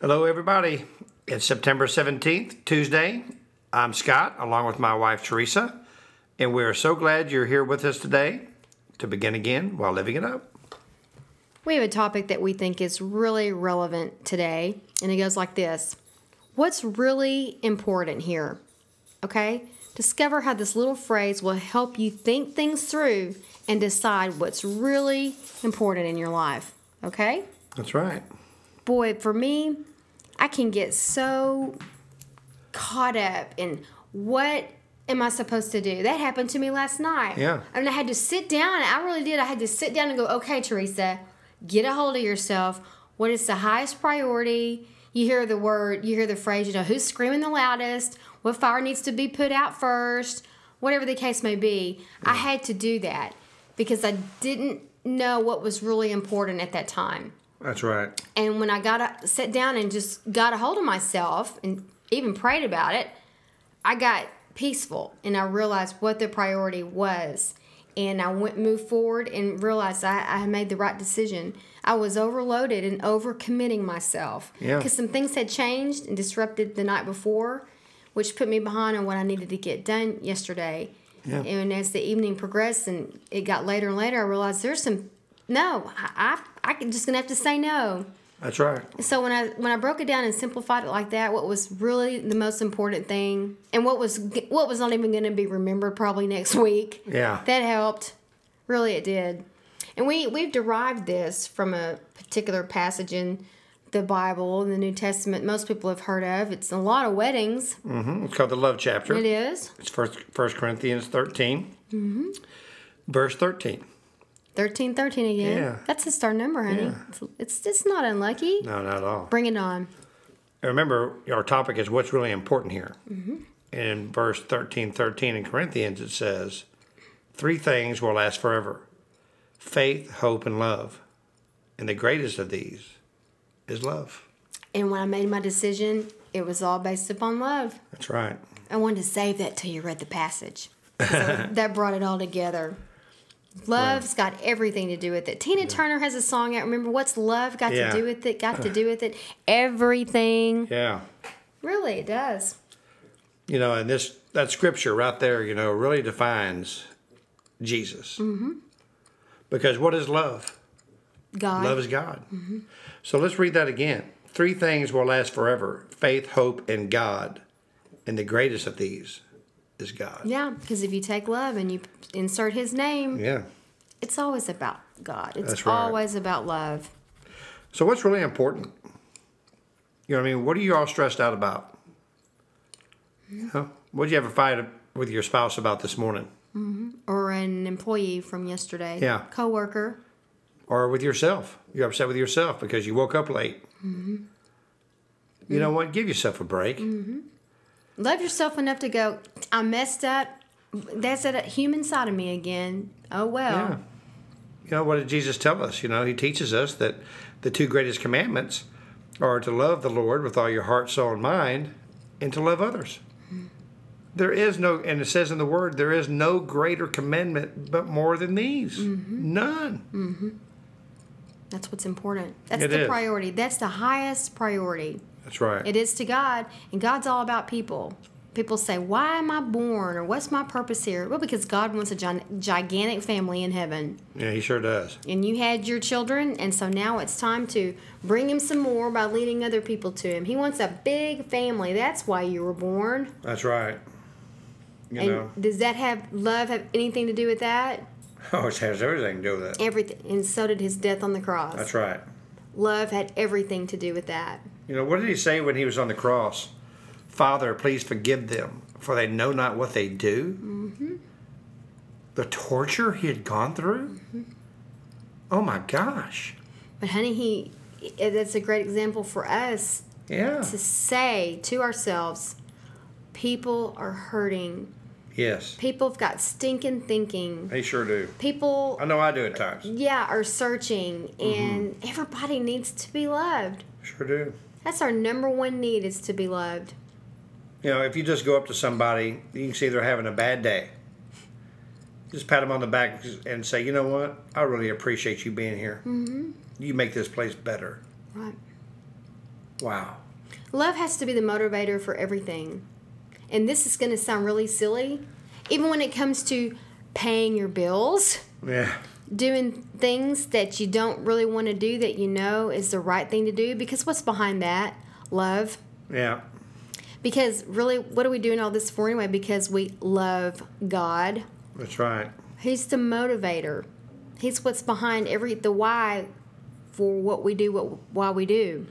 Hello, everybody. It's September 17th, Tuesday. I'm Scott, along with my wife, Teresa, and we are so glad you're here with us today to begin again while living it up. We have a topic that we think is really relevant today, and it goes like this What's really important here? Okay? Discover how this little phrase will help you think things through and decide what's really important in your life. Okay? That's right. boy, for me, I can get so caught up in what am I supposed to do. That happened to me last night. Yeah. I mean, I had to sit down. I really did. I had to sit down and go, okay, Teresa, get a hold of yourself. What is the highest priority? You hear the word, you hear the phrase, you know, who's screaming the loudest? What fire needs to be put out first? Whatever the case may be. I had to do that because I didn't know what was really important at that time. That's right. And when I got up, sat down and just got a hold of myself and even prayed about it, I got peaceful and I realized what the priority was. And I went moved forward and realized I, I had made the right decision. I was overloaded and over committing myself. Yeah. Because some things had changed and disrupted the night before, which put me behind on what I needed to get done yesterday. Yeah. And as the evening progressed and it got later and later, I realized there's some no, I I'm just gonna have to say no. That's right. So when I when I broke it down and simplified it like that, what was really the most important thing, and what was what was not even going to be remembered probably next week. Yeah. that helped. Really, it did. And we we've derived this from a particular passage in the Bible in the New Testament. Most people have heard of. It's a lot of weddings. hmm It's called the love chapter. It is It's first First Corinthians 13, mm-hmm. verse 13. Thirteen thirteen again. Yeah. That's a star number, honey. Yeah. It's, it's it's not unlucky. No, not at all. Bring it on. And remember, our topic is what's really important here. And in verse 13, 13 in Corinthians, it says, Three things will last forever faith, hope, and love. And the greatest of these is love. And when I made my decision, it was all based upon love. That's right. I wanted to save that till you read the passage. So that brought it all together. Love's got everything to do with it. Tina Turner has a song out. Remember, what's love got Yeah. to do with it? Got to do with it? Everything. Yeah. Really, it does. You know, and this that scripture right there, you know, really defines Jesus. Mm-hmm. Because what is love? God. Love is God. So let's read that again. Three things will last forever faith, hope, and God. And the greatest of these is God. yeah, because if you take love and you insert his name, Yeah. it's always about God. It's right. always about love. So what's really important? You know what I mean? What are you all stressed out about? You know, what did you have a fight with your spouse about this morning? Mm-hmm. Or an employee from yesterday. Yeah. Coworker. Or with yourself? You're upset with yourself because you woke up late. Mm-hmm. You know what? Give yourself a break. Mm-hmm. Love yourself enough to go, I messed up. That's a human side of me again. Oh well. Yeah. You know, what did Jesus tell us? You know, he teaches us that the two greatest commandments are to love the Lord with all your heart, soul, and mind, and to love others. There is no, and it says in the word, there is no greater commandment but more than these. None. Mm-hmm. That's what's important. That's It the is. priority. That's the highest priority. That's right. It is to God, and God's all about people. People say, Why am I born? or What's my purpose here? Well, because God wants a gigantic family in heaven. Yeah, he sure does. And you had your children, and so now it's time to bring Him some more by leading other people to Him. He wants a big family. That's why you were born. That's right. You And know, does that have love have anything to do with that? oh, it has everything to do with it. Everything. And so did His death on the cross. That's right. Love had everything to do with that. You know, what did he say when he was on the cross? Father, please forgive them, for they know not what they do. Mm-hmm. The torture he had gone through? Oh my gosh. But honey, he it's a great example for us Yeah. to say to ourselves, people are hurting. Yes. People have got stinking thinking. They sure do. People, I know I do at times. yeah, are searching, and everybody needs to be loved. Sure do. That's our number one need is to be loved. You know, if you just go up to somebody, you can see they're having a bad day. Just pat them on the back and say, you know what? I really appreciate you being here. Mm-hmm. You make this place better. Right. Wow. Love has to be the motivator for everything. And this is going to sound really silly, even when it comes to paying your bills, Yeah. Doing things that you don't really want to do that you know is the right thing to do. Because what's behind that? Love. Yeah. Because really, what are we doing all this for anyway? Because we love God. That's right. He's the motivator. He's what's behind every the why for what we do, what why we do.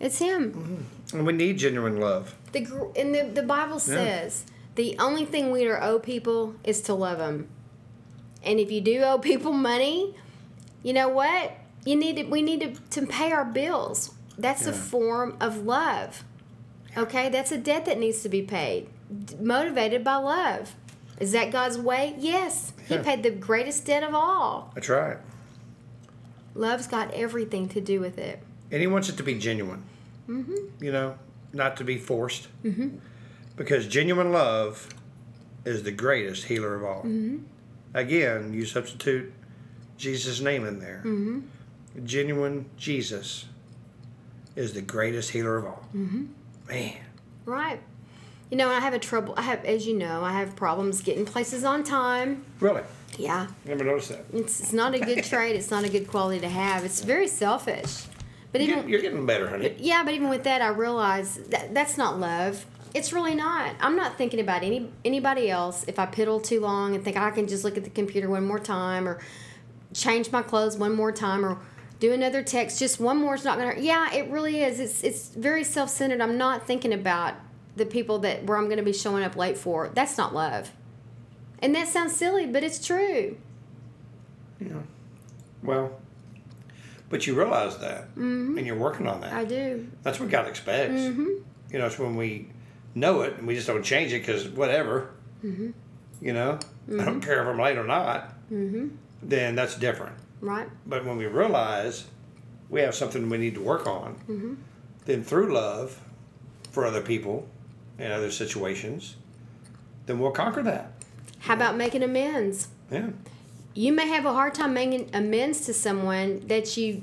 It's him. Mm-hmm. And we need genuine love. The and the the Bible says the only thing we are owe people is to love them. And if you do owe people money, you know what? You need to, we need to, to pay our bills. That's a form of love. Okay, that's a debt that needs to be paid. D- motivated by love. Is that God's way? Yes. He paid the greatest debt of all. That's right. Love's got everything to do with it. And he wants it to be genuine. Mm-hmm. You know, not to be forced. Mm-hmm. Because genuine love is the greatest healer of all. Mm-hmm. Again, you substitute Jesus' name in there. Mm-hmm. Genuine Jesus is the greatest healer of all. Mm-hmm. Man. Right. You know, I have a trouble. I have, as you know, I have problems getting places on time. Really? Yeah, Never noticed that. it's, it's not a good trait. It's not a good quality to have. It's very selfish. But You're, even you're getting better, honey. yeah, but even with that, I realize that that's not love. It's really not. I'm not thinking about any anybody else. If I piddle too long and think I can just look at the computer one more time or change my clothes one more time or do another text just one more is not gonna yeah it really is it's it's very self-centered i'm not thinking about the people that where i'm gonna be showing up late for that's not love and that sounds silly but it's true Yeah. Well, but you realize that, and you're working on that. i do That's what God expects. Mm-hmm. You know, it's when we know it and we just don't change it because whatever. Mm-hmm. You know, I don't care if I'm late or not. Then that's different. right But when we realize we have something we need to work on, Mm-hmm. then through love for other people and other situations, then we'll conquer that. how about making amends Yeah. you may have a hard time making amends to someone that you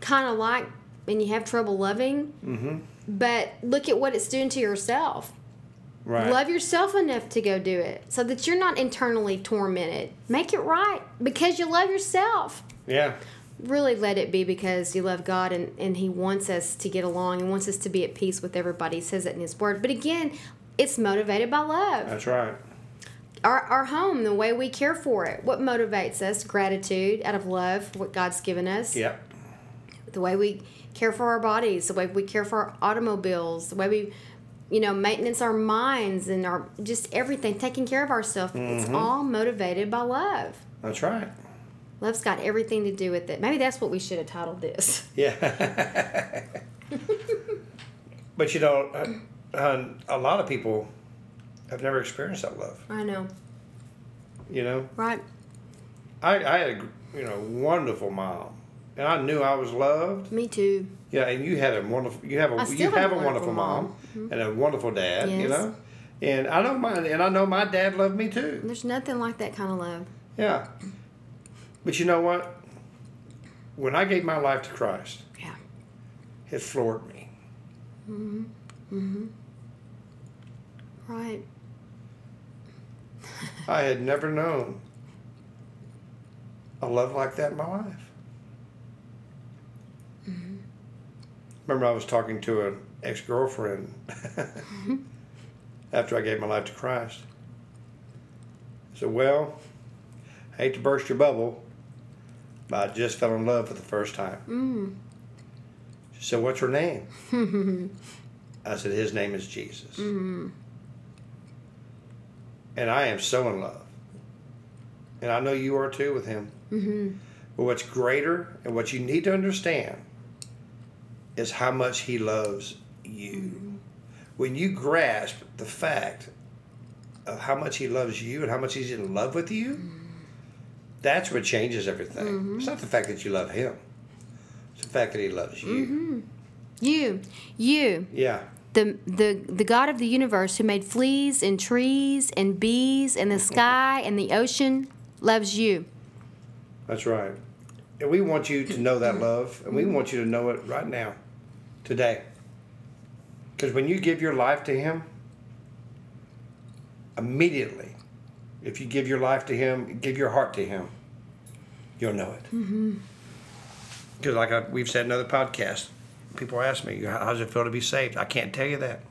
kind of like and you have trouble loving Mm-hmm. But look at what it's doing to yourself Right. love yourself enough to go do it so that you're not internally tormented make it right because you love yourself yeah. really let it be because you love god and, and he wants us to get along and wants us to be at peace with everybody he says it in his word but again it's motivated by love That's right. our, our home, the way we care for it, what motivates us? Gratitude out of love for what God's given us. Yep. The way we care for our bodies, the way we care for our automobiles, the way we, you know, maintenance our minds and our just everything, taking care of ourselves. It's all motivated by love. That's right. Love's got everything to do with it. Maybe that's what we should have titled this. Yeah. but you know, uh, uh, a lot of people have never experienced that love. I know, You know, right? I, I had a you know wonderful mom, and I knew I was loved. Me too. Yeah, and you had a wonderful you have a you have, have a wonderful, mom, mom. and a wonderful dad. You know, and I know my and I know my dad loved me too. There's nothing like that kind of love. Yeah, but you know what? When I gave my life to Christ, Yeah. it floored me. Mm-hmm. Mm-hmm. Right. I had never known a love like that in my life. Remember, I was talking to an ex girlfriend after I gave my life to Christ. I said, Well, I hate to burst your bubble, but I just fell in love for the first time. Mm. She said, What's her name? I said, His name is Jesus. Mm. And I am so in love. And I know you are too with him. Mm-hmm. But what's greater and what you need to understand is how much He loves you. When you grasp the fact of how much He loves you and how much He's in love with you, that's what changes everything. Mm-hmm. It's not the fact that you love Him, it's the fact that He loves you. Mm-hmm. You, you, Yeah. the the the God of the universe who made fleas and trees and bees and the sky and the ocean loves you. That's right. And we want you to know that love, and we Mm-hmm. want you to know it right now, today. Because when you give your life to Him, immediately, if you give your life to Him, give your heart to Him, you'll know it. Mm-hmm. Because, like I, we've said in other podcasts, people ask me, "How does it feel to be saved?" I can't tell you that.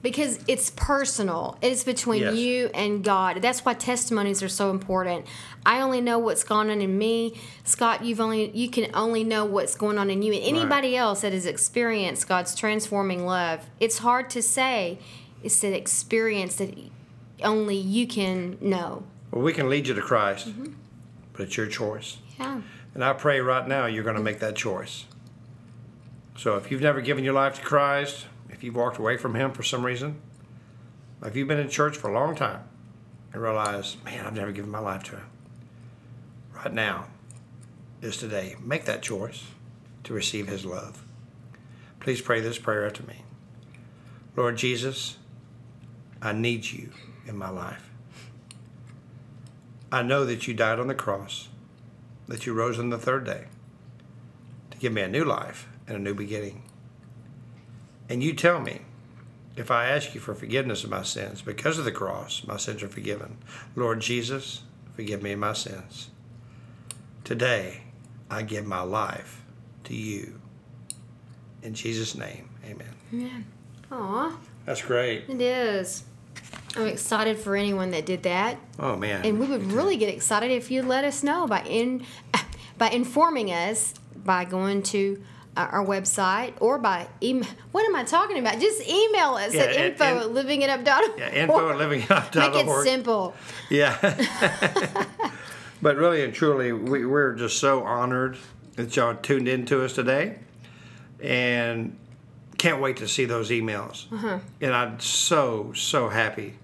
Because it's personal. It's between Yes. you and God. That's why testimonies are so important. I only know what's going on in me. Scott, you've only you can only know what's going on in you. And anybody else that has experienced God's transforming love, it's hard to say. It's an experience that only you can know. Well, we can lead you to Christ, Mm-hmm. but it's your choice. Yeah. And I pray right now you're going to make that choice. So if you've never given your life to Christ, if you've walked away from Him for some reason, if you've been in church for a long time and realize, man, I've never given my life to Him, right now is today. Make that choice to receive His love. Please pray this prayer after me. Lord Jesus, I need you in my life. I know that you died on the cross that you rose on the third day to give me a new life and a new beginning. And you tell me if I ask you for forgiveness of my sins because of the cross, my sins are forgiven. Lord Jesus, forgive me my sins. Today, I give my life to you. In Jesus' name, amen. Aw, That's great. it is. I'm excited for anyone that did that. Oh, man. And we would really get excited if you let us know by in by informing us by going to our website or by email. What am I talking about? Just email us Yeah, at and- info and- at livingitup.org. yeah, info at livingitup.org. Make it simple. Yeah. but really and truly, we, we're just so honored that y'all tuned in to us today. And can't wait to see those emails. Uh-huh. And I'm so, so happy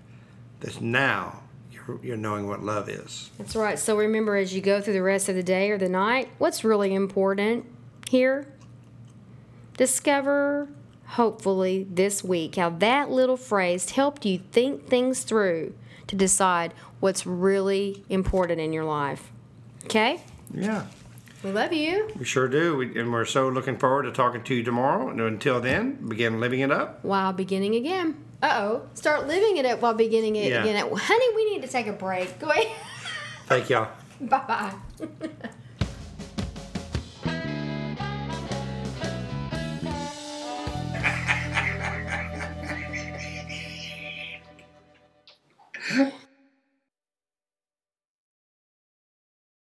that now you're, you're knowing what love is. That's right. So remember, as you go through the rest of the day or the night, what's really important here? Discover, hopefully, this week how that little phrase helped you think things through to decide what's really important in your life. Okay? Yeah. We love you. We sure do. We, and we're so looking forward to talking to you tomorrow. And until then, begin living it up. While beginning again. Uh oh. Start living it up while beginning it Yeah. again. Honey, we need to take a break. Go away. Thank y'all. bye bye.